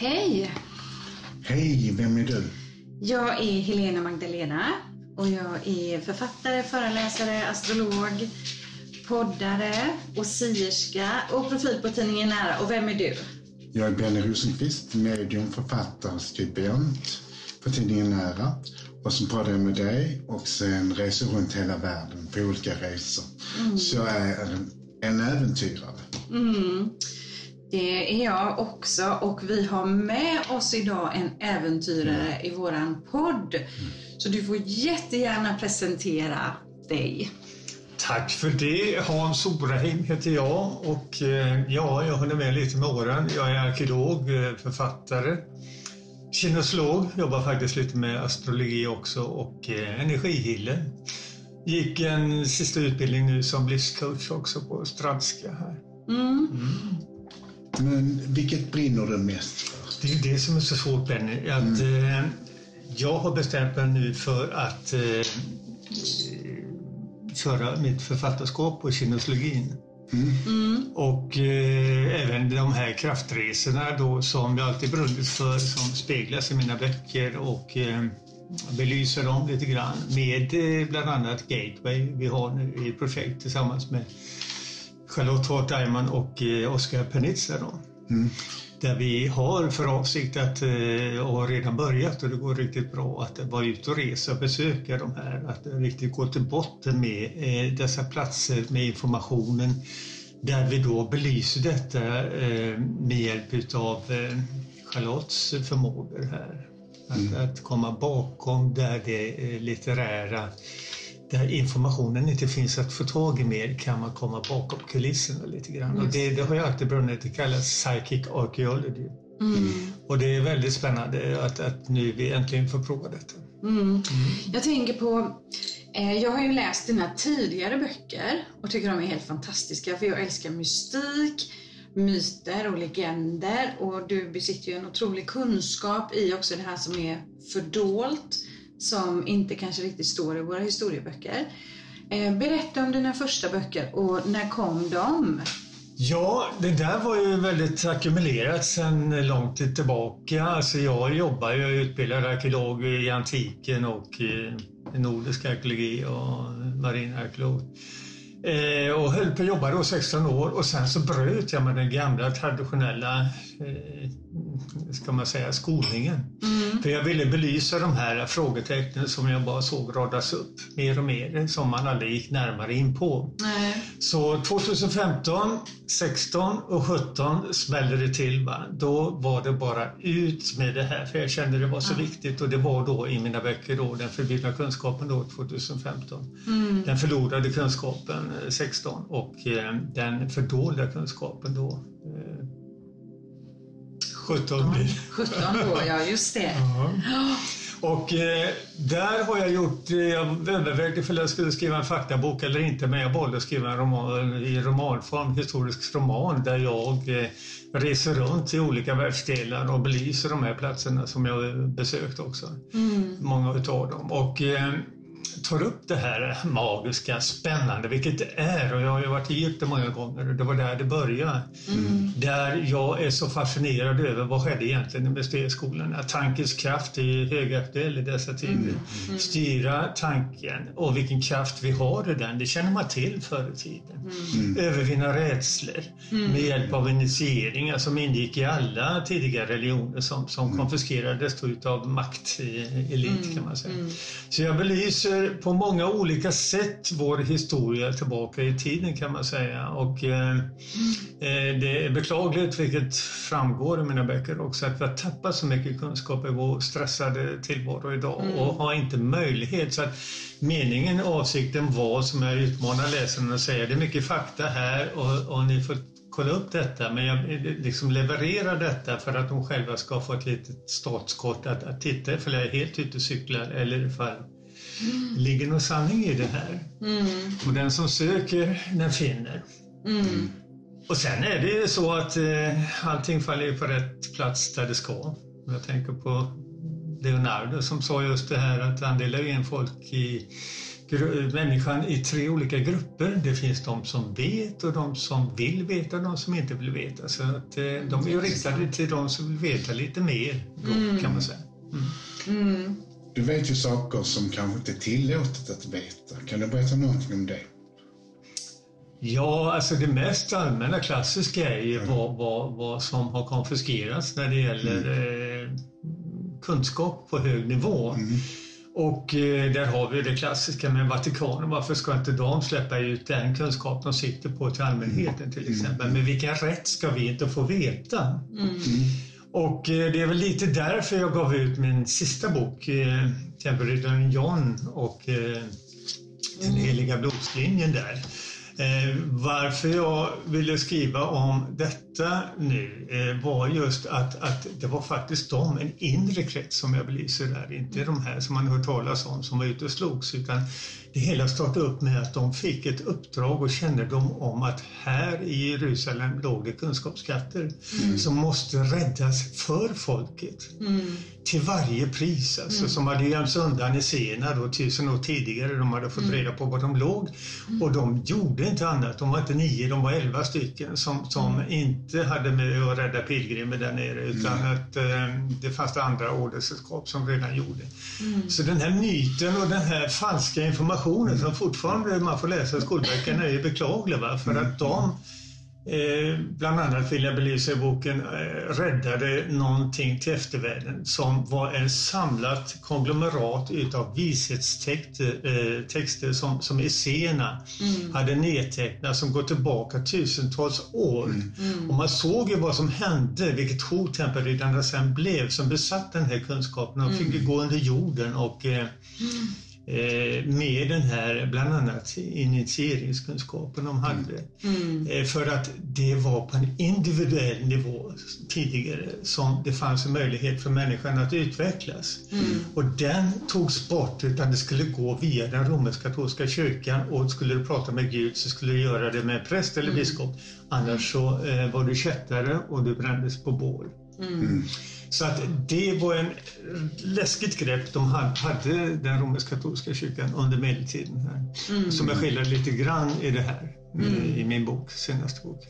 Hej! Hej, vem är du? Jag är Helena Magdalena och jag är författare, föreläsare, astrolog, poddare och sierska och profil på tidningen Nära. Och vem är du? Jag är Benny Rosenqvist, medium, författare, skribent för tidningen Nära och som poddar med dig och sen reser runt hela världen på olika resor. Så jag är en, en äventyrare. Mm. Det är jag också och vi har med oss idag en äventyrare i våran podd. Så du får jättegärna presentera dig. Tack för det. Hans Oraheim heter jag och eh, ja, jag håller med lite med åren. Jag är arkeolog, eh, författare, kinesolog, jobbar faktiskt lite med astrologi också och eh, energihealer. Gick en sista utbildning nu som livscoach också på Stradska här. Mm. Men vilket brinner du mest för? Det är ju det som är så svårt Benny. Att, eh, jag har bestämt mig nu för att eh, köra mitt författarskap på kinesologin. Mm. Och eh, även de här kraftresorna då som jag alltid brunnit för som speglas i mina böcker och eh, belyser dem lite grann med eh, bland annat Gateway vi har nu i projekt tillsammans med Charlotte Hart Diamond och eh, Oscar Penitza då. Mm. Där vi har för avsikt att, eh, och har redan börjat och det går riktigt bra, att vara ute och resa och besöka de här. Att riktigt gå till botten med eh, dessa platser, med informationen. Där vi då belyser detta med hjälp utav Charlottes förmågor här. Att, att komma bakom där det litterära där informationen inte finns att få tag i mer kan man komma bakom kulisserna lite grann. Och det, det har jag alltid brunnit, det kallas psychic archaeology. Mm. Och det är väldigt spännande att, att nu vi äntligen får prova detta. Mm. Jag tänker på, eh, jag har ju läst dina tidigare böcker och tycker de är helt fantastiska för jag älskar mystik, myter och legender och du besitter ju en otrolig kunskap i också det här som är fördolt som inte kanske riktigt står i våra historieböcker. Eh, berätta om dina första böcker och när kom de? Ja, det där var ju väldigt ackumulerat sedan lång tid tillbaka. Alltså jag jobbar ju, jag är utbildad arkeolog i antiken och i nordisk arkeologi och marinarkeolog. Eh, och höll på att jobba då 16 år och sen så bröt jag med den gamla traditionella ska man säga, skolningen. Mm. För jag ville belysa de här frågetecknen som jag bara såg radas upp mer och mer som man aldrig gick närmare in på. Nej. Så 2015, 16 och 17 smällde det till. Va? Då var det bara ut med det här för jag kände det var så Ja. viktigt och det var då i mina böcker då, Den förbjudna kunskapen då 2015. Mm. Den förlorade kunskapen eh, 16 och eh, den fördolda kunskapen då eh, 17 blir 17 då, ja just det. Ja. Och eh, där har jag gjort, eh, jag övervägde ifall jag skulle skriva en faktabok eller inte men jag valde att skriva en roman i romanform, historisk roman där jag eh, reser runt i olika världsdelar och belyser de här platserna som jag besökt också. Mm. Många utav dem. Och eh, tar upp det här magiska, spännande, vilket det är. Och jag har ju varit i Egypten många gånger och det var där det började. Mm. Där jag är så fascinerad över vad skedde egentligen i Mysterieskolorna. Att tankens kraft är högaktuell i dessa tider. Styra tanken och vilken kraft vi har i den, det känner man till förr i tiden. Övervinna rädslor med hjälp av initieringar som ingick i alla tidiga religioner som, som konfiskerades utav maktelit kan man säga. Så jag belyser på många olika sätt vår historia tillbaka i tiden kan man säga. Och eh, eh, det är beklagligt, vilket framgår i mina böcker också, att vi har tappat så mycket kunskap i vår stressade tillvaro idag och har inte möjlighet. Så att meningen, avsikten var, som jag utmanar läsarna att säga, det är mycket fakta här och, och ni får kolla upp detta men jag liksom levererar detta för att de själva ska få ett litet startskott att, att titta ifall jag är helt ute och cyklar eller ifall det ligger någon sanning i det här. Mm. Och den som söker, den finner. Mm. Och sen är det ju så att eh, allting faller på rätt plats där det ska. Jag tänker på Leonardo som sa just det här att han delar in folk i människan i tre olika grupper. Det finns de som vet och de som vill veta och de som inte vill veta. Så att, eh, de är ju riktade till de som vill veta lite mer, då, mm. kan man säga. Mm. Mm. Du vet ju saker som kanske inte är tillåtet att veta. Kan du berätta någonting om det? Ja, alltså det mest allmänna klassiska är ju vad, vad, vad som har konfiskerats när det gäller mm. eh, kunskap på hög nivå. Mm. Och eh, där har vi det klassiska med Vatikanen. Varför ska inte de släppa ut den kunskap de sitter på till allmänheten till exempel? Mm. Men vilken rätt ska vi inte få veta? Mm. Och eh, det är väl lite därför jag gav ut min sista bok, eh, Tempelriddaren John och Den heliga blodslinjen där. Eh, varför jag ville skriva om detta nu eh, var just att, att det var faktiskt de, en inre krets som jag belyser där, inte de här som man hört talas om som var ute och slogs, utan det hela startade upp med att de fick ett uppdrag och kännedom om att här i Jerusalem låg det kunskapsskatter mm. som måste räddas för folket. Mm till varje pris, alltså, mm. som hade gömts undan i Sena då, tusen år tidigare. De hade fått mm. reda på var de låg mm. och de gjorde inte annat. De var inte nio, de var elva stycken som, som mm. inte hade med att rädda pilgrimer där nere utan att eh, det fanns andra ordersällskap som redan gjorde. Så den här myten och den här falska informationen som fortfarande man får läsa i skolböckerna är beklaglig. Va? För att de Eh, bland annat vill jag belysa i boken eh, räddade någonting till eftervärlden som var en samlat konglomerat utav vishetstexter eh, texter som, som Essena mm. hade nedtecknat som går tillbaka tusentals år. Mm. Och man såg ju vad som hände, vilket hot tempelriddarna sen blev som besatt den här kunskapen. De fick mm. gå under jorden och eh, mm. Eh, med den här bland annat initieringskunskapen de hade. Mm. Eh, för att det var på en individuell nivå tidigare som det fanns en möjlighet för människan att utvecklas. Mm. Och den togs bort utan det skulle gå via den romersk-katolska kyrkan och skulle du prata med Gud så skulle du göra det med präst eller mm. biskop. Annars så eh, var du kättare och du brändes på bål. Mm. Så att det var en läskigt grepp de hade, den romersk-katolska kyrkan under medeltiden. Här. Mm. Som jag skildrar lite grann i det här, mm. i min bok, senaste bok.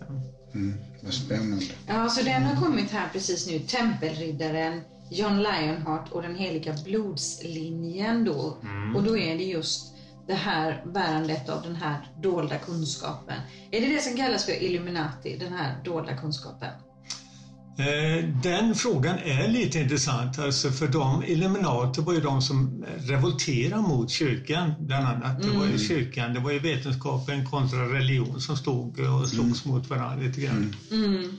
Mm. Vad spännande. Ja, så den har kommit här precis nu, Tempelriddaren, John Lionheart och den heliga blodslinjen då. Mm. Och då är det just det här bärandet av den här dolda kunskapen. Är det det som kallas för Illuminati, den här dolda kunskapen? Eh, den frågan är lite intressant, alltså för de Illuminati var ju de som revolterade mot kyrkan bland annat. Det var ju mm. kyrkan, det var ju vetenskapen kontra religion som stod och slogs mm. mot varandra lite grann. Mm. mm.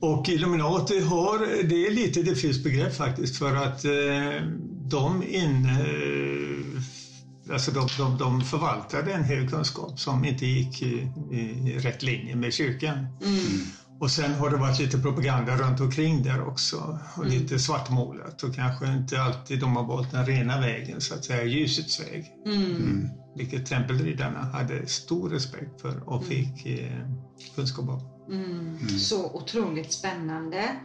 Och Illuminati har, det är lite diffust begrepp faktiskt för att eh, de in, eh, alltså de, de, de förvaltade en hög kunskap som inte gick i, i rätt linje med kyrkan. Mm. Och sen har det varit lite propaganda runt omkring där också och mm. lite svartmålat och kanske inte alltid de har valt den rena vägen, så att säga ljusets väg. Mm. Mm. Vilket tempelriddarna hade stor respekt för och mm. fick eh, kunskap om. Mm. Mm. Så otroligt spännande.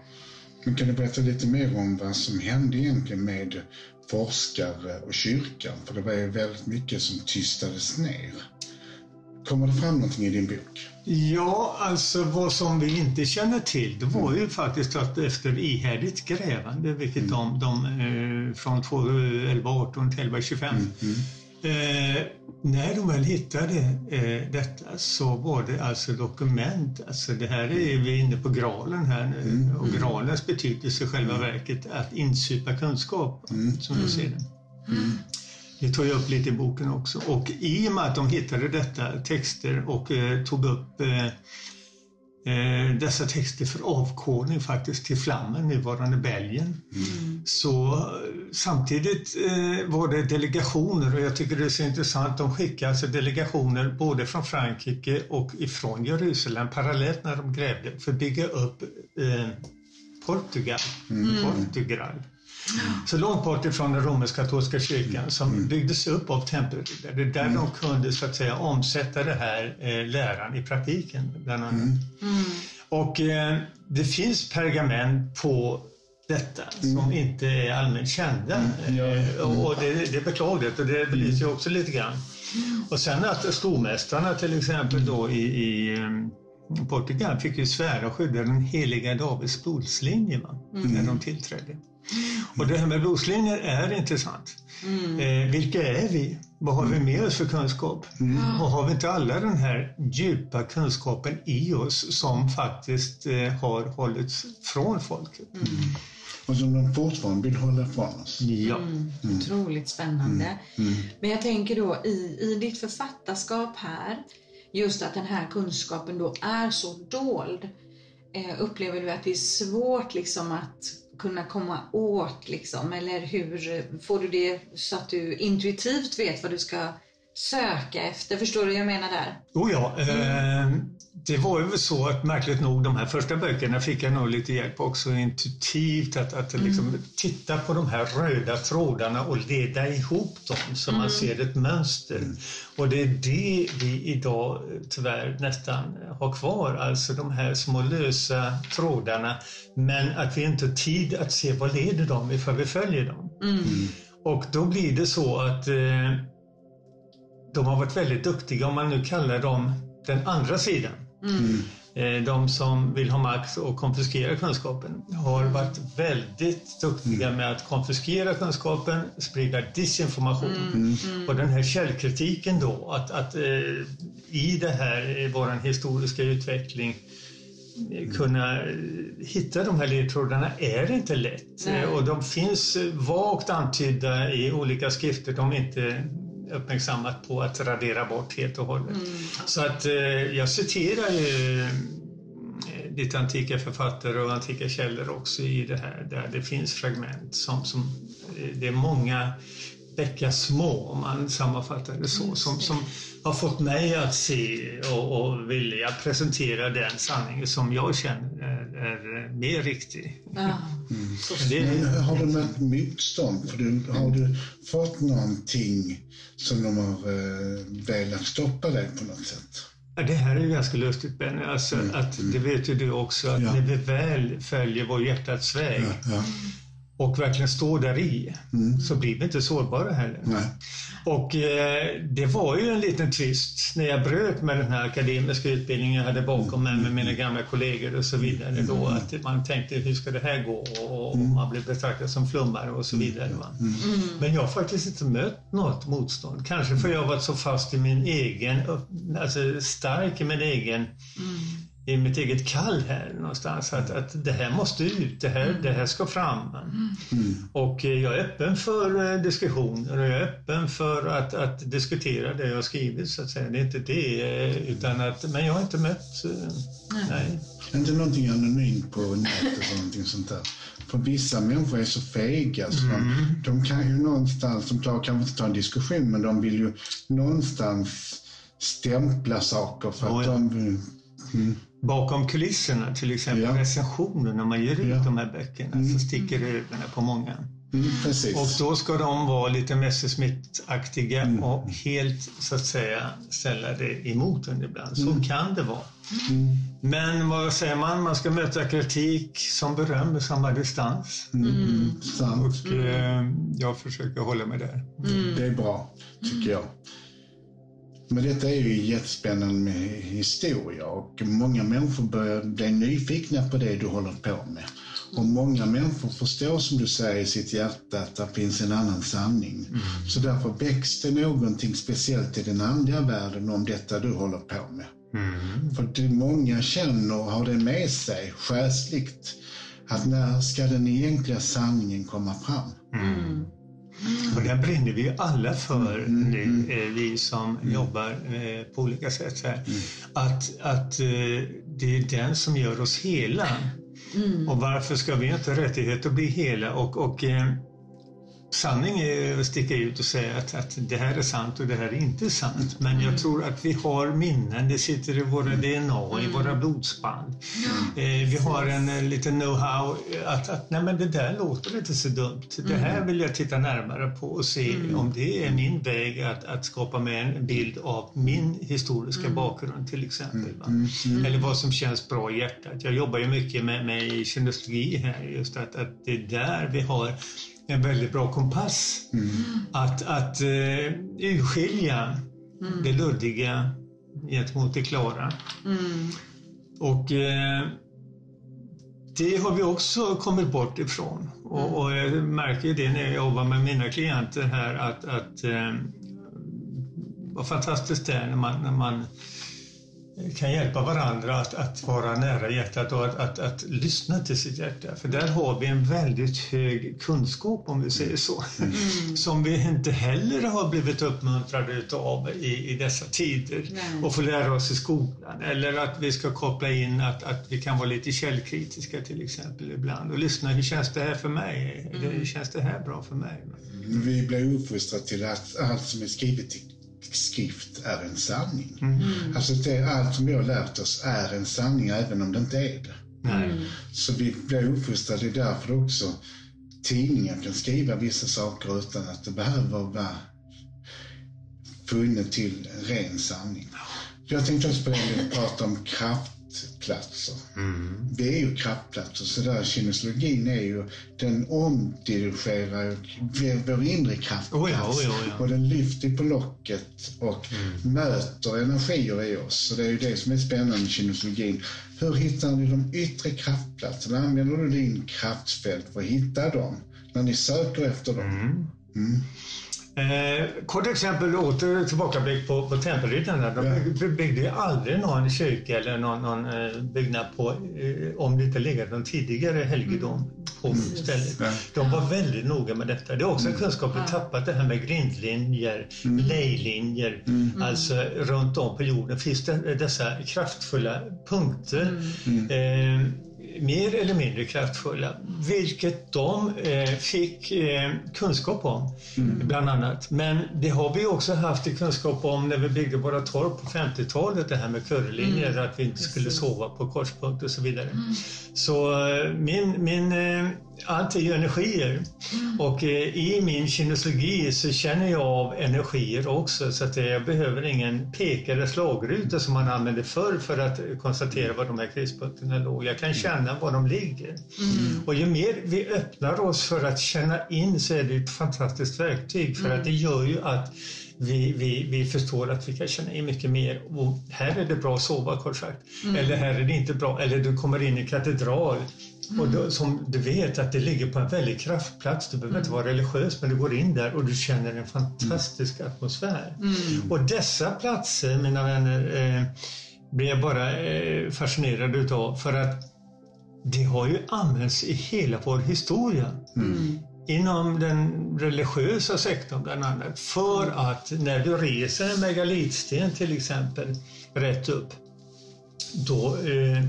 Men kan du berätta lite mer om vad som hände egentligen med forskare och kyrkan? För det var ju väldigt mycket som tystades ner. Kommer det fram någonting i din bok? Ja, alltså vad som vi inte känner till det var ju faktiskt att efter ihärdigt grävande, vilket mm. de, de eh, från 1118 till 1125 mm. mm. Eh, när de väl hittade eh, detta så var det alltså dokument, alltså det här är vi inne på graalen här nu mm. och mm. graalens betydelse i själva mm. verket att insupa kunskap som jag ser det. Det tar jag upp lite i boken också. Och i och med att de hittade detta texter och eh, tog upp eh, eh, dessa texter för avkodning faktiskt till Flammen, nuvarande Belgien. Mm. Så eh, samtidigt eh, var det delegationer och jag tycker det är så intressant. De skickade alltså delegationer både från Frankrike och ifrån Jerusalem parallellt när de grävde för att bygga upp eh, Portugal. Mm. Portugal. Så långt bort ifrån den romersk-katolska kyrkan som mm. byggdes upp av tempelriddare. Det är där mm. de kunde så att säga omsätta det här eh, läran i praktiken bland annat. Mm. mm. Och eh, det finns pergament på detta som inte är allmänt kända. Eh, Och det, det är beklagligt och det belyser ju också lite grann. Och sen att stormästarna till exempel då i, i eh, Portugal fick ju svära och skydda den heliga Davids blodslinje när de tillträdde. Och det här med blodslinjer är intressant. Eh, vilka är vi? Vad har vi med oss för kunskap? Och har vi inte alla den här djupa kunskapen i oss som faktiskt eh, har hållits från folket? Och som de fortfarande vill hålla från oss. Ja. Mm. Otroligt spännande. Men jag tänker då i, i ditt författarskap här, just att den här kunskapen då är så dold. Eh, upplever du att det är svårt liksom att kunna komma åt liksom? Eller hur får du det så att du intuitivt vet vad du ska söka efter? Förstår du vad jag menar där? Oh ja, eh, det var ju så att märkligt nog de här första böckerna fick jag nog lite hjälp också intuitivt att, att liksom titta på de här röda trådarna och leda ihop dem så man ser ett mönster. Och det är det vi idag eh, tyvärr nästan har kvar, alltså de här små lösa trådarna. Men att vi inte har tid att se vad leder dem ifall vi följer dem. Och då blir det så att eh, de har varit väldigt duktiga, om man nu kallar dem den andra sidan. Eh, De som vill ha makt och konfiskera kunskapen har varit väldigt duktiga med att konfiskera kunskapen, sprida disinformation. Och den här källkritiken då, att, att eh, i det här, i vår historiska utveckling, eh, kunna eh, hitta de här ledtrådarna är inte lätt. Och de finns vagt antydda i olika skrifter de inte uppmärksammat på att radera bort helt och hållet. Så att eh, jag citerar ju eh, lite antika författare och antika källor också i det här där det finns fragment som, som eh, det är många bäckar små om man sammanfattar det så som, som har fått mig att se och, och vilja presentera den sanning som jag känner är, är mer riktig. Ja. Det, Men har du mött motstånd? För du, har du fått någonting som de har eh, velat stoppa dig på något sätt? Ja, det här är ju ganska lustigt Benny. Alltså, att, det vet ju du också att Ja. när vi väl följer vår hjärtats väg Ja. Och verkligen står där i så blir vi inte sårbara heller. Nej. Och eh, det var ju en liten twist när jag bröt med den här akademiska utbildningen jag hade bakom mig med mina gamla kollegor och så vidare. Då, att man tänkte hur ska det här gå och, och man blev betraktad som flummare och så vidare. Va? Men jag har faktiskt inte mött något motstånd. Kanske för jag har varit så fast i min egen, alltså stark i min egen i mitt eget kall här någonstans. Att, att det här måste ut, det här, det här ska fram. Och eh, jag är öppen för eh, diskussioner och jag är öppen för att, att diskutera det jag har skrivit så att säga. Det är inte det, eh, utan att, men jag har inte mött, eh, nej. Inte någonting anonymt på nätet eller någonting sånt där. För vissa människor är så fega så de, de kan ju någonstans, de klarar kanske inte ta en diskussion men de vill ju någonstans stämpla saker för Ja, att ja. de... Mm, Bakom kulisserna, till exempel Ja. recensioner när man ger ut Ja. de här böckerna, så sticker ögonen på många. mm. Och då ska de vara lite Messerschmitt-aktiga Mm. och helt så att säga ställa det emot en ibland. Så Mm. kan det vara. Men vad säger man? Man ska möta kritik som beröm med samma distans. Mm, sant. Och eh, jag försöker hålla mig där. Det är bra, tycker jag. Men detta är ju jättespännande historia och många människor börjar bli nyfikna på det du håller på med. Och många människor förstår som du säger i sitt hjärta att det finns en annan sanning. Så därför det någonting speciellt i den andliga världen om detta du håller på med. För det många känner och har det med sig själsligt att när ska den egentliga sanningen komma fram? Och där brinner vi ju alla för nu, eh, vi som jobbar eh, på olika sätt. Så här. Att, att eh, det är den som gör oss hela. Och varför ska vi inte ha rättighet att bli hela? Och, och sanning är att sticka ut och säga att, att det här är sant och det här är inte sant. Men jag mm. tror att vi har minnen, det sitter i våra DNA, mm. i våra blodsband. Mm. Eh, vi har en, en liten know-how att, att nej men det där låter inte så dumt. Det här mm. vill jag titta närmare på och se mm. om det är min väg att, att skapa mig en bild av min historiska mm. bakgrund till exempel. Eller vad som känns bra i hjärtat. Jag jobbar ju mycket med, med kinesologi här, just att, att det är där vi har en väldigt bra kompass. Mm. Att, att uh, urskilja mm. det luddiga gentemot det klara. Mm. Och uh, det har vi också kommit bort ifrån. Och, mm. och, jag märker det när jag jobbar med mina klienter här att, att uh, vad fantastiskt det är när man, när man kan hjälpa varandra att, att vara nära hjärtat och att, att, att, lyssna till sitt hjärta. För där har vi en väldigt hög kunskap om vi säger så. Mm. Som vi inte heller har blivit uppmuntrade utav i, i dessa tider Nej. och få lära oss i skolan. Eller att vi ska koppla in att, att vi kan vara lite källkritiska till exempel ibland och lyssna. Hur känns det här för mig? Mm. Hur känns det här bra för mig? Vi blir uppfostrade till att allt som är skrivet skrift är en sanning. Mm. Alltså det, allt som vi har lärt oss är en sanning även om det inte är det. Mm. Så vi blir uppfostrade, det är därför också tidningar kan skriva vissa saker utan att det behöver vara funnet till ren sanning. Jag tänkte också på det vi pratade om kraft kraftplatser. Mm. Vi är ju kraftplatser, så där kinesologin är ju, den omdirigerar vår inre kraftplats. Oh ja, oh ja, oh ja. Och den lyfter på locket och mm. möter energier i oss. Så det är ju det som är spännande med kinesologin. Hur hittar ni de yttre kraftplatserna? Använder du din kraftfält för att hitta dem? När ni söker efter dem? Mm. Mm. Eh, kort exempel, åter tillbakablick på, på tempelriddarna. De byggde aldrig någon kyrka eller någon, någon eh, byggnad på, eh, om det inte legat någon tidigare helgedom mm. på mm. stället. Ja. De var väldigt noga med detta. Det är också en mm. kunskap vi tappat, det här med grindlinjer, mm. lejlinjer. Mm. Alltså runt om på jorden finns det dessa kraftfulla punkter. Mm. Eh, mer eller mindre kraftfulla, vilket de eh, fick eh, kunskap om, mm. bland annat. Men det har vi också haft kunskap om när vi byggde våra torp på 50-talet, det här med currylinjer, mm. att vi inte skulle sova på korspunkt och så vidare. Mm. Så eh, min, min eh, allt är ju energier. Mm. Och eh, i min kinesologi så känner jag av energier också så att jag behöver ingen pekare slagruta som man använde förr för att konstatera var de här krispunkterna låg. Jag kan känna var de ligger. Mm. Och ju mer vi öppnar oss för att känna in så är det ett fantastiskt verktyg för mm. att det gör ju att vi, vi, vi förstår att vi kan känna in mycket mer. Och här är det bra att sova kort sagt. Mm. Eller här är det inte bra. Eller du kommer in i katedral och då, som du vet att det ligger på en väldigt kraftplats. Du behöver mm. inte vara religiös men du går in där och du känner en fantastisk mm. atmosfär. Mm. Och dessa platser, mina vänner, eh, blir jag bara eh, fascinerad utav för att det har ju använts i hela vår historia. Mm. Inom den religiösa sektorn bland annat. För att när du reser en megalitsten till exempel rätt upp, då eh,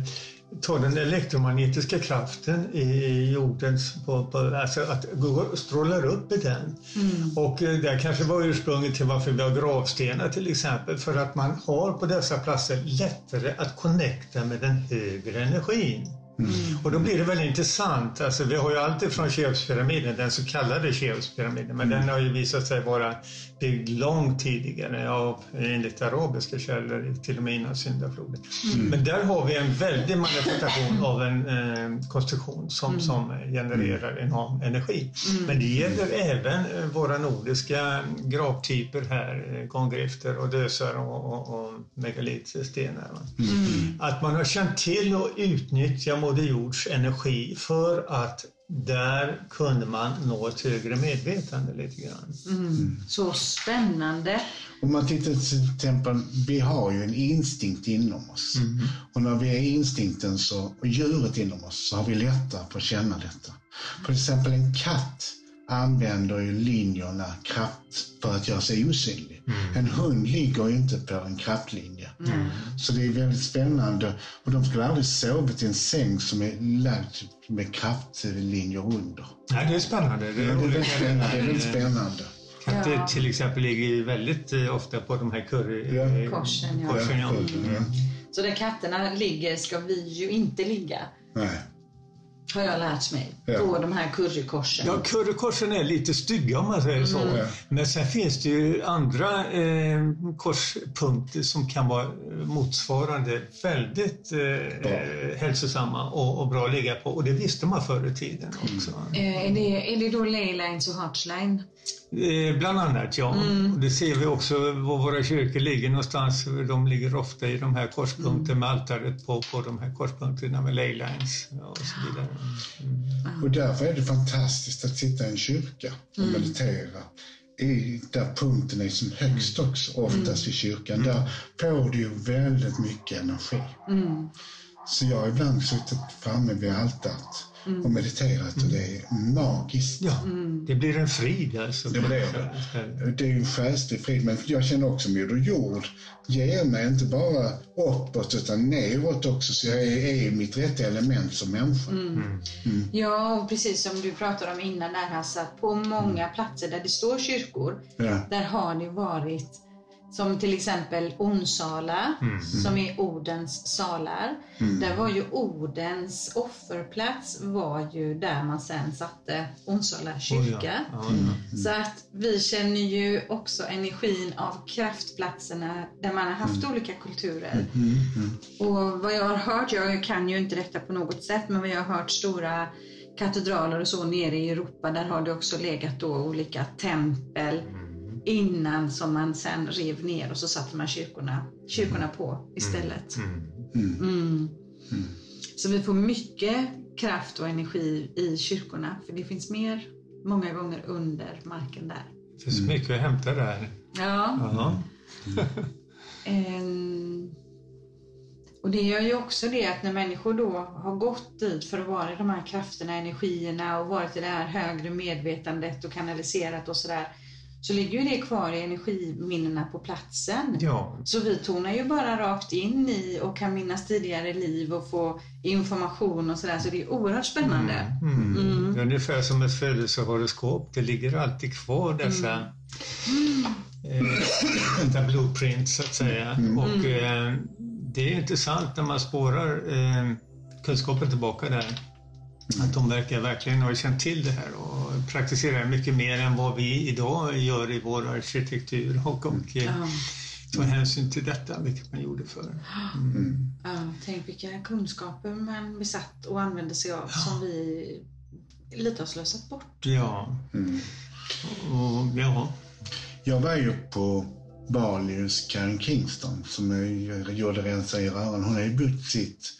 tar den elektromagnetiska kraften i jordens, på, på, alltså att strålar upp i den. Mm. Och eh, det kanske var ursprunget till varför vi har gravstenar till exempel, för att man har på dessa platser lättare att connecta med den högre energin. Mm. Och då blir det väldigt intressant. Alltså, vi har ju alltid från Cheopspyramiden, den så kallade Cheopspyramiden, men mm. den har ju visat sig vara byggd långt tidigare, ja, enligt arabiska källor, till och med innan syndafloden. Mm. Men där har vi en väldig manifestation av en eh, konstruktion som, mm. som genererar enorm energi. Mm. Men det gäller även eh, våra nordiska gravtyper här, eh, gånggrifter och dösar och, och, och megalitstenar. Mm. Att man har känt till och utnyttja Jords energi för att där kunde man nå ett högre medvetande lite grann. Mm. Mm. Så spännande! Om man tittar till exempel, vi har ju en instinkt inom oss. Mm. Och när vi är instinkten så, och djuret inom oss så har vi lättare för att känna detta. För exempel en katt använder ju linjerna kraft för att göra sig osynlig. En hund ligger ju inte på en kraftlinje. Så det är väldigt spännande. Och de skulle aldrig sovit i en säng som är lagd med kraftlinjer under. Nej, det är spännande. Det Det är, är väldigt spännande. Det är väldigt spännande. Katter Ja. till exempel ligger ju väldigt eh, ofta på de här. Ja. eh, Korsen, ja. korsen, ja. Ja. Så där katterna ligger ska vi ju inte ligga. Nej. Har jag lärt mig. Ja. På de här currykorsen. Ja, currykorsen är lite stygga om man säger så. Ja. Men sen finns det ju andra eh, korspunkter som kan vara motsvarande väldigt eh, eh, hälsosamma och, och bra att ligga på. Och det visste man förr i tiden också. Eh, är, det, är det då Leylines och Heartline? Eh, bland annat ja. Och det ser vi också var våra kyrkor ligger någonstans. De ligger ofta i de här korspunkterna med altaret på, på de här korspunkterna med leylines och så vidare. Och därför är det fantastiskt att sitta i en kyrka och meditera. I, där punkten är som högst också, oftast i kyrkan. Där får du väldigt mycket energi. Så jag har ibland suttit framme vid altaret och mediterat och det är magiskt. Ja, det blir en frid alltså. Det blir det. Det är ju en själslig frid, men jag känner också Moder Jord ger mig inte bara uppåt utan neråt också, så jag är, är i mitt rätta element som människa. Ja, och precis som du pratade om innan där Hasse, att på många platser där det står kyrkor, Ja. där har det varit som till exempel Onsala, som är Odens salar. Där var ju Odens offerplats var ju där man sen satte Onsala kyrka. Ja, Så att vi känner ju också energin av kraftplatserna där man har haft olika kulturer. Och vad jag har hört, jag kan ju inte detta på något sätt, men vad jag har hört stora katedraler och så nere i Europa, där har det också legat då olika tempel innan som man sen rev ner och så satte man kyrkorna, kyrkorna på istället. Mm. Så vi får mycket kraft och energi i kyrkorna, för det finns mer många gånger under marken där. Det finns mycket att hämta där. Ja. Ehm, och det gör ju också det att när människor då har gått dit för att vara i de här krafterna, energierna och varit i det här högre medvetandet och kanaliserat och sådär, så ligger ju det kvar i energiminnena på platsen. ja. Så vi tonar ju bara rakt in i och kan minnas tidigare liv och få information och sådär, så det är oerhört spännande. Mm. Det är ungefär som ett födelsehoroskop. Det ligger alltid kvar dessa eh, detta blueprint så att säga. Och eh, det är intressant när man spårar eh, kunskapen tillbaka där. Att de verkar verkligen ha känt till det här och praktiserar mycket mer än vad vi idag gör i vår arkitektur och, och eh, Ja. tar hänsyn till detta, vilket man gjorde förr. Ja, tänk vilka kunskaper man besatt och använde sig av som vi lite har slösat bort. Ja. Och, ja. Jag var ju på Bali hos Karen Kingston som gjorde Rensa i rören. Hon har ju byggt sitt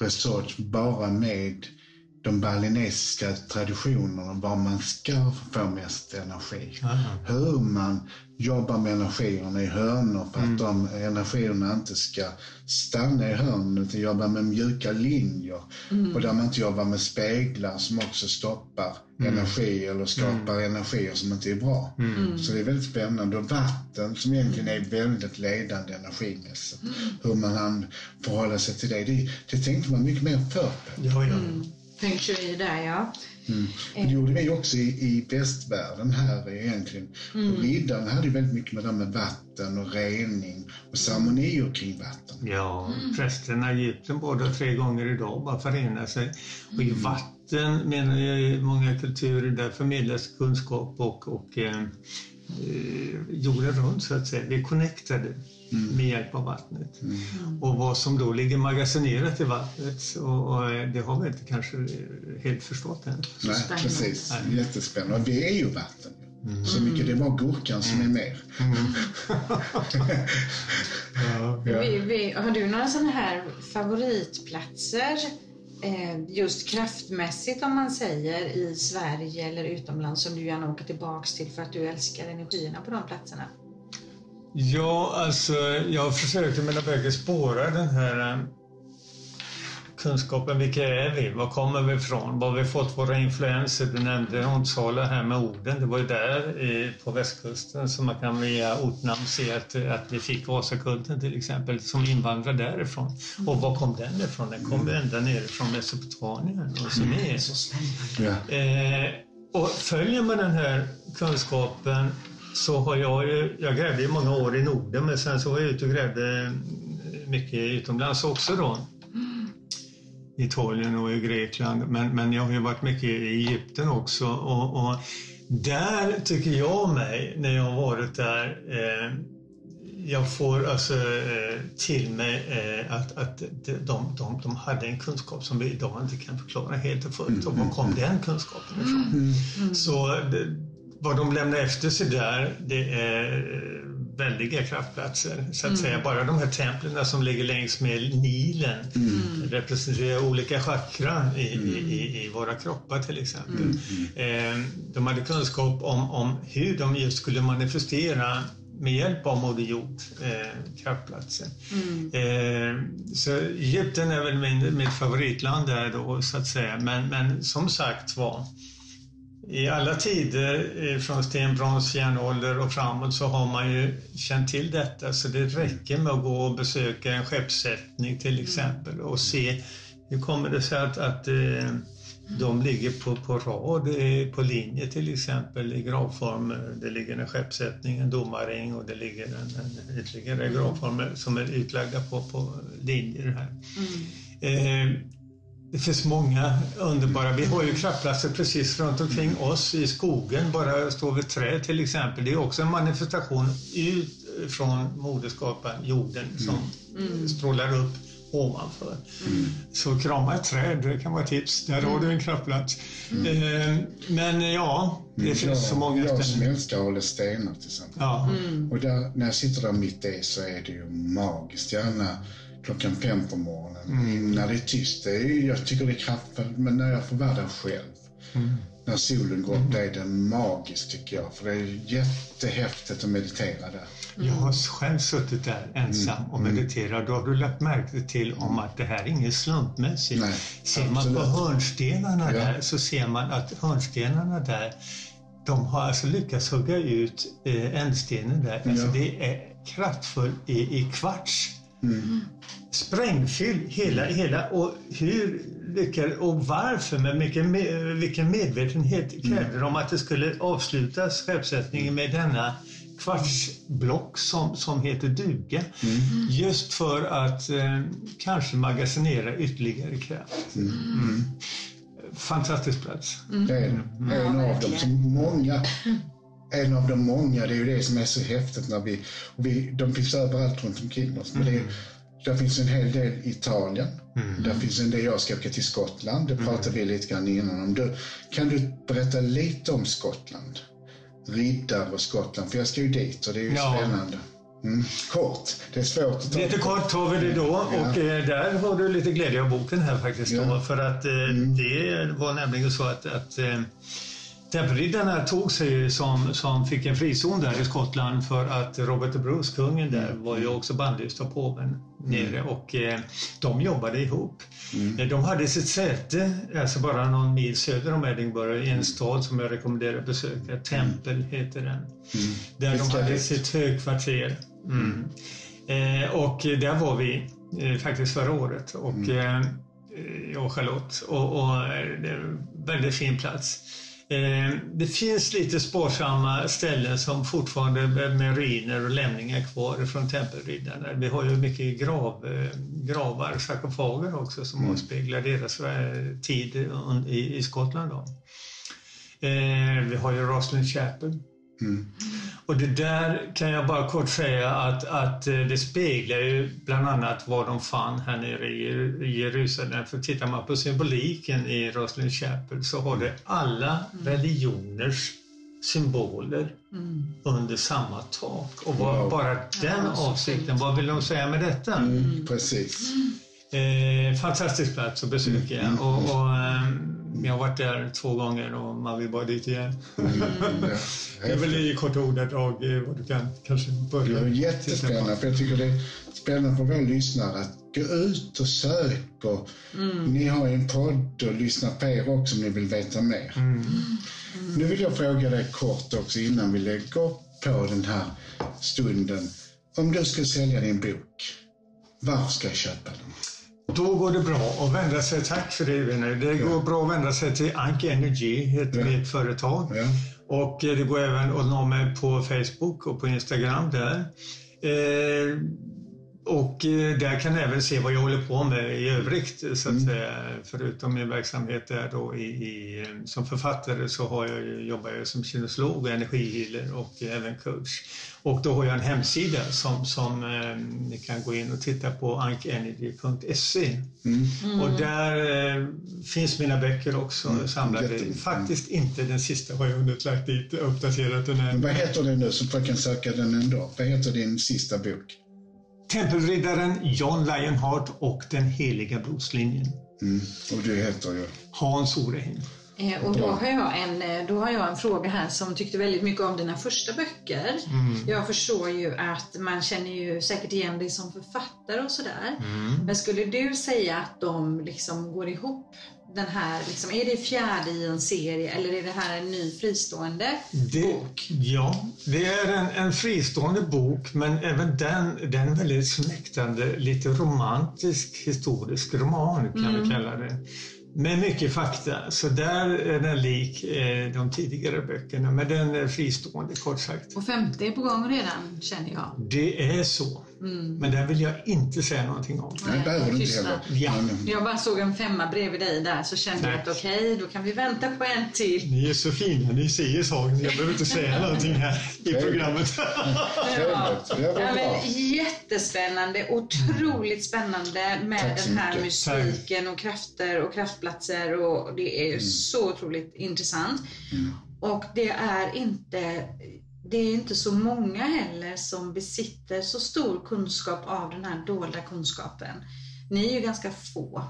resort bara med de balinesiska traditionerna, var man ska få mest energi. Hur man jobbar med energierna i hörnor för att de energierna inte ska stanna i hörnen utan jobba med mjuka linjer. Och där man inte jobbar med speglar som också stoppar energi eller skapar energier som inte är bra. Så det är väldigt spännande. Och vatten som egentligen är väldigt ledande energimässigt. Hur man kan förhålla sig till det. Det, det tänkte man mycket mer förr på. Ja, ja. Feng shui där ja. Och det gjorde vi också i, i västvärlden här egentligen. Och riddarna hade ju väldigt mycket med det här med vatten och rening och ceremonier kring vatten. Ja, prästerna i Egypten både tre gånger idag bara förenar sig. Och i vatten menar jag i många kulturer där förmedlas kunskap och, och eh, eh, jorden runt så att säga. Vi är connectade med hjälp av vattnet. Och vad som då ligger magasinerat i vattnet och, och eh, det har vi inte kanske eh, helt förstått än. Nej, precis. Jättespännande. Och vi är ju vatten. ju. Så mycket, det bara gurkan som är mer. Ja. Ja. Vi, vi, har du några sådana här favoritplatser eh, Eh, just kraftmässigt om man säger i Sverige eller utomlands som du gärna åker tillbaks till för att du älskar energierna på de platserna? Ja, alltså jag försökte med mina böcker spåra den här eh, kunskapen, vilka är vi? Var kommer vi ifrån? Var har vi fått våra influenser? Du nämnde Onsala här med orden. Det var ju där på västkusten som man kan via ortnamn se att, att vi fick Vasakulten till exempel som invandrare därifrån. Och var kom den ifrån? Den kom ända nerifrån Mesopotamien och Sumer. Så Eh, och följer man den här kunskapen så har jag ju, jag grävde i många år i Norden men sen så var jag ute och grävde mycket utomlands också då. Italien och i Grekland men, men jag har ju varit mycket i Egypten också och, och där tycker jag mig, när jag har varit där, eh, jag får alltså eh, till mig eh, att, att de, de, de hade en kunskap som vi idag inte kan förklara helt och fullt. Och var kom den kunskapen ifrån? Så det, vad de lämnar efter sig där, det är väldiga kraftplatser. Så att Mm. säga. Bara de här templen som ligger längs med Nilen representerar olika chakran i, i, i, i våra kroppar till exempel. Eh, de hade kunskap om, om hur de just skulle manifestera med hjälp av Moder Jord, eh, kraftplatsen. Eh, så Egypten är väl min, mitt favoritland där då så att säga. Men, men som sagt var, i alla tider eh, från sten, brons, järnålder och framåt så har man ju känt till detta så det räcker med att gå och besöka en skeppssättning till exempel och se hur kommer det sig att, att eh, de ligger på, på rad, eh, på linje till exempel i gravform. Det ligger en skeppssättning, en domarring och det ligger en, en ytterligare gravformer som är utlagda på, på linjer här. Eh, det finns många underbara, vi har ju kraftplatser precis runt omkring oss i skogen, bara stå vid träd till exempel. Det är också en manifestation ut från moderskaparen, jorden, som strålar upp ovanför. Så krama ett träd, det kan vara ett tips. Där har du en kraftplats. Eh, men ja, det finns så många Jag ställen. älskar att hålla stenar till exempel. Ja. Och där, när jag sitter där mitt i så är det ju magiskt. Gärna klockan fem på morgonen. När det är tyst. Det är, jag tycker det är kraftfullt, men när jag får vara där själv. När solen går upp, det är det magiskt tycker jag. För det är jättehäftigt att meditera där. Jag har själv suttit där ensam och mediterat. Då har du lagt märke till om att det här är inget slumpmässigt. Nej, ser man på absolut. hörnstenarna Ja. där så ser man att hörnstenarna där de har alltså lyckats hugga ut eh, ändstenen där. Alltså Ja. det är kraftfullt i, i kvarts. Sprängfylld hela, hela och hur lyckades och varför med mycket, vilken medvetenhet krävde de att det skulle avslutas skeppssättningen med denna kvartsblock som, som heter duga. Just för att eh, kanske magasinera ytterligare kraft. Mm. Fantastisk plats. Det är det. En av dem som många en av de många, det är ju det som är så häftigt när vi, vi de finns överallt runt omkring oss. Men det är, där finns en hel del i Italien. Där finns en del, jag ska åka till Skottland, det pratade vi lite grann innan om. Du, kan du berätta lite om Skottland? Riddar och Skottland, för jag ska ju dit och det är ju Ja. spännande. Mm. Kort, det är svårt att ta Lite kort tar vi det då och eh, där har du lite glädje av boken här faktiskt. Då, Ja. för att eh, det var nämligen så att, att eh, Tempelriddarna tog sig som, som fick en frizon där i Skottland för att Robert the Bruce, kungen där, var ju också bannlyst av påven nere och eh, de jobbade ihop. Eh, De hade sitt säte, alltså bara någon mil söder om Edinburgh, i en stad som jag rekommenderar att besöka. Tempel heter den. Där Det de hade sitt högkvarter. Mm. Eh, och där var vi eh, faktiskt förra året. Och, eh, jag och Charlotte. Och, och eh, det är en väldigt fin plats. Eh, det finns lite sparsamma ställen som fortfarande med ruiner och lämningar kvar från tempelriddarna. Vi har ju mycket grav, eh, gravar, sarkofager också som avspeglar deras eh, tid i, i Skottland. Då. Vi har ju Roslin Chapel och det där kan jag bara kort säga att, att eh, det speglar ju bland annat vad de fann här nere i Jer- i Jerusalem. För tittar man på symboliken i Roslin Chapel så har det alla religioners symboler under samma tak. Och vad, Wow. bara den Ja, avsikten, vad vill de säga med detta? Mm, precis. Eh, fantastisk plats att besöka. Och, och, Jag har varit där två gånger och man vill bara dit igen. Mm, ja. Det är väl i korta ordadrag eh, vad du kan kanske börja. Det är jättespännande, för jag tycker det är spännande för våra lyssnare att gå ut och sök. Och Ni har en podd och lyssna på er också om ni vill veta mer. Nu vill jag fråga dig kort också innan vi lägger på den här stunden. Om du ska sälja din bok, var ska jag köpa den? Då går det bra att vända sig, tack för det vänner. Det går bra att vända sig till Ank Energy, heter Ja. mitt företag. Ja. Och eh, det går även att nå mig på Facebook och på Instagram där. Eh, och eh, där kan ni även se vad jag håller på med i övrigt. Så att säga. Förutom min verksamhet där då i, i, eh, som författare så har jag, jobbar jag som kinesolog och energihealer och även coach. Och då har jag en hemsida som, som eh, ni kan gå in och titta på ankenergy.se. Och där eh, finns mina böcker också samlade. jättebra. Faktiskt inte den sista har jag hunnit lagt dit uppdaterat den Men än. vad heter den nu så folk kan söka den ändå? Vad heter din sista bok? Tempelriddaren John Lionheart och Den heliga blodslinjen. Mm. Och du heter ju... Hans Orehin. Eh, Och då har, jag en, eh, då har jag en fråga här som tyckte väldigt mycket om dina första böcker. Jag förstår ju att man känner ju säkert igen dig som författare och sådär. Men skulle du säga att de liksom går ihop? Den här, liksom, är det fjärde i en serie eller är det här en ny fristående Det, bok? ja, det är en, en fristående bok men även den, den väldigt smäktande, lite romantisk historisk roman kan vi kalla det. Med mycket fakta, så där är den lik eh, de tidigare böckerna men den är fristående kort sagt. Och femte är på gång redan känner jag. Det är så. Men den vill jag inte säga någonting om. Nej, det behöver du inte heller. Ja. Jag bara såg en femma bredvid dig där så kände jag Tack. att okej, då kan vi vänta på en till. Ni är så fina, ni säger saker. Jag behöver inte säga någonting här i programmet. Ja, bra. men jättespännande, otroligt spännande med den här mycket. mystiken och krafter och kraftplatser och det är Mm. så otroligt intressant. Och det är inte det är inte så många heller som besitter så stor kunskap av den här dolda kunskapen. Ni är ju ganska få.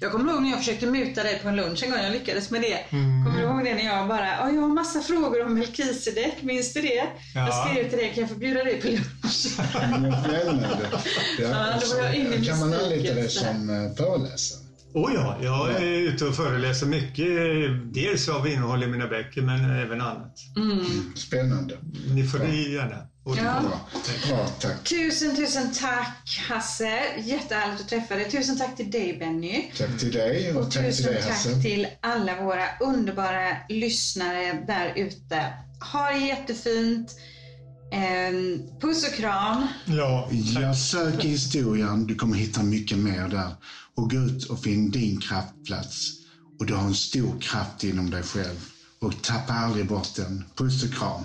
Jag kommer ihåg när jag försökte muta dig på en lunch en gång, jag lyckades med det. Kommer du ihåg det när jag bara, "Ja, jag har massa frågor om Melkisedek, minns du det? Jag Ja. skrev till dig, kan jag få bjuda dig på lunch? Men Spännande. Ja, då var jag inne i kan man anlita dig mystiken, som eh, föreläsare? Oh ja, jag är ute och föreläser mycket. Dels av innehåll i mina böcker men även annat. Spännande. Ni får gärna återkomma. Bra. Bra, tack. Tusen, tusen tack Hasse. Jättehärligt att träffa dig. Tusen tack till dig Benny. Tack till dig och Och tack till tusen dig Hasse. tack till alla våra underbara lyssnare där ute. Ha det jättefint. Ehm, puss och kram. Ja, Jag söker historien, du kommer hitta mycket mer där. Och gå ut och finn din kraftplats. Och du har en stor kraft inom dig själv. Och tappa aldrig bort den. Puss och kram.